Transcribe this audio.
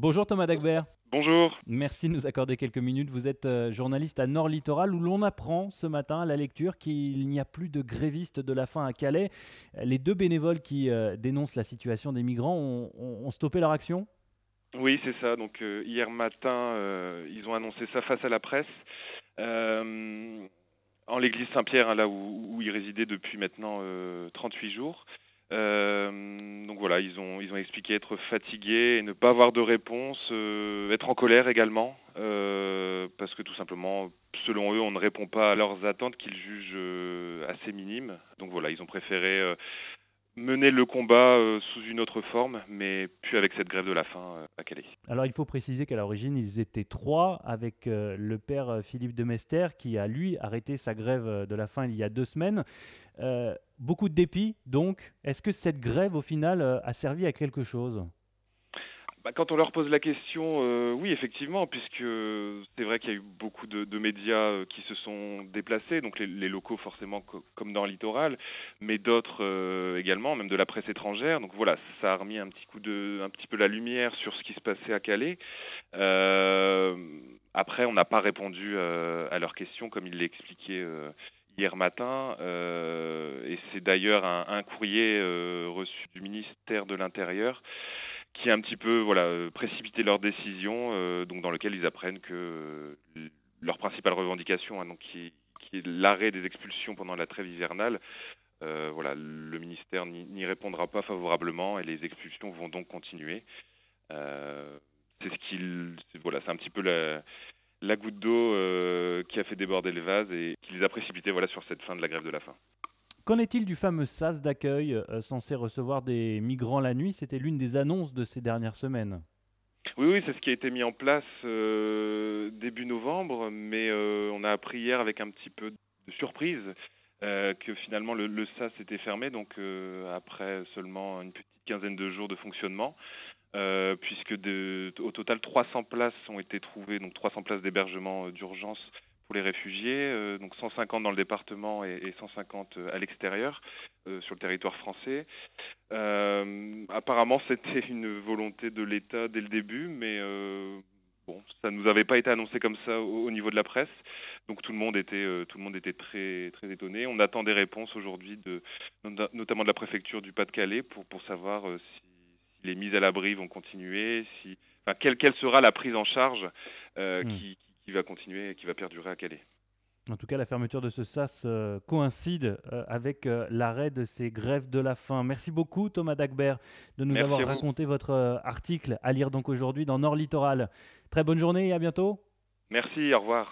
Bonjour Thomas Dagbert. Bonjour. Merci de nous accorder quelques minutes. Vous êtes euh, journaliste à Nord Littoral où l'on apprend ce matin à la lecture qu'il n'y a plus de grévistes de la faim à Calais. Les deux bénévoles qui euh, dénoncent la situation des migrants ont, stoppé leur action? Oui, c'est ça. Donc euh, hier matin, ils ont annoncé ça face à la presse. en l'église Saint-Pierre, hein, là où, où, ils résidaient depuis maintenant 38 jours. Euh, donc voilà, ils ont ils ont expliqué être fatigués et ne pas avoir de réponse, euh, être en colère également, euh, parce que tout simplement, selon eux, on ne répond pas à leurs attentes qu'ils jugent assez minimes. Donc voilà, ils ont préféré mener le combat euh, sous une autre forme, mais plus avec cette grève de la faim euh, à Calais. Alors il faut préciser qu'à l'origine, ils étaient trois avec euh, le père Philippe de Mester qui a lui arrêté sa grève de la faim il y a deux semaines. beaucoup de dépit, donc. Est-ce que cette grève, au final, a servi à quelque chose? Bah, quand on leur pose la question, euh, oui, effectivement, puisque c'est vrai qu'il y a eu beaucoup de, médias euh, qui se sont déplacés, donc les, locaux forcément comme dans le littoral, mais d'autres euh, également, même de la presse étrangère. Donc voilà, ça a remis un petit coup de, un petit peu la lumière sur ce qui se passait à Calais. après, on n'a pas répondu à leurs questions comme il l'expliquait hier matin, et c'est d'ailleurs un, un courrier reçu du ministère de l'Intérieur qui a un petit peu voilà euh, précipité leur décision, euh, donc dans lequel ils apprennent que euh, leur principale revendication, hein, donc qui, est l'arrêt des expulsions pendant la trêve hivernale, voilà, le ministère n'y répondra pas favorablement et les expulsions vont donc continuer. c'est ce voilà, c'est un petit peu la, la goutte d'eau qui a fait déborder le vase et qui les a précipités voilà sur cette fin de la grève de la faim. Qu'en est-il du fameux SAS d'accueil euh, censé recevoir des migrants la nuit? C'était l'une des annonces de ces dernières semaines. Oui, oui, c'est ce qui a été mis en place euh, début novembre, mais euh, on a appris hier avec un petit peu de surprise que finalement le, SAS était fermé, donc après seulement une petite quinzaine de jours de fonctionnement. puisque au total 300 places ont été trouvées, donc 300 places d'hébergement d'urgence pour les réfugiés, euh, donc 150 dans le département et, 150 euh, à l'extérieur, euh, sur le territoire français. apparemment, c'était une volonté de l'État dès le début, mais bon, ça ne nous avait pas été annoncé comme ça au, niveau de la presse. Donc tout le monde était, tout le monde était très, très étonné. On attend des réponses aujourd'hui, de, notamment de la préfecture du Pas-de-Calais, pour, pour savoir si, les mises à l'abri vont continuer, si, enfin, quelle, quelle sera la prise en charge hmm. qui qui va continuer et qui va perdurer à Calais. En tout cas, la fermeture de ce SAS euh, coïncide euh, avec euh, l'arrêt de ces grèves de la faim. Merci beaucoup Thomas Dagbert de nous avoir raconté votre article à lire donc aujourd'hui dans Nord Littoral. Très bonne journée et à bientôt. Merci, au revoir.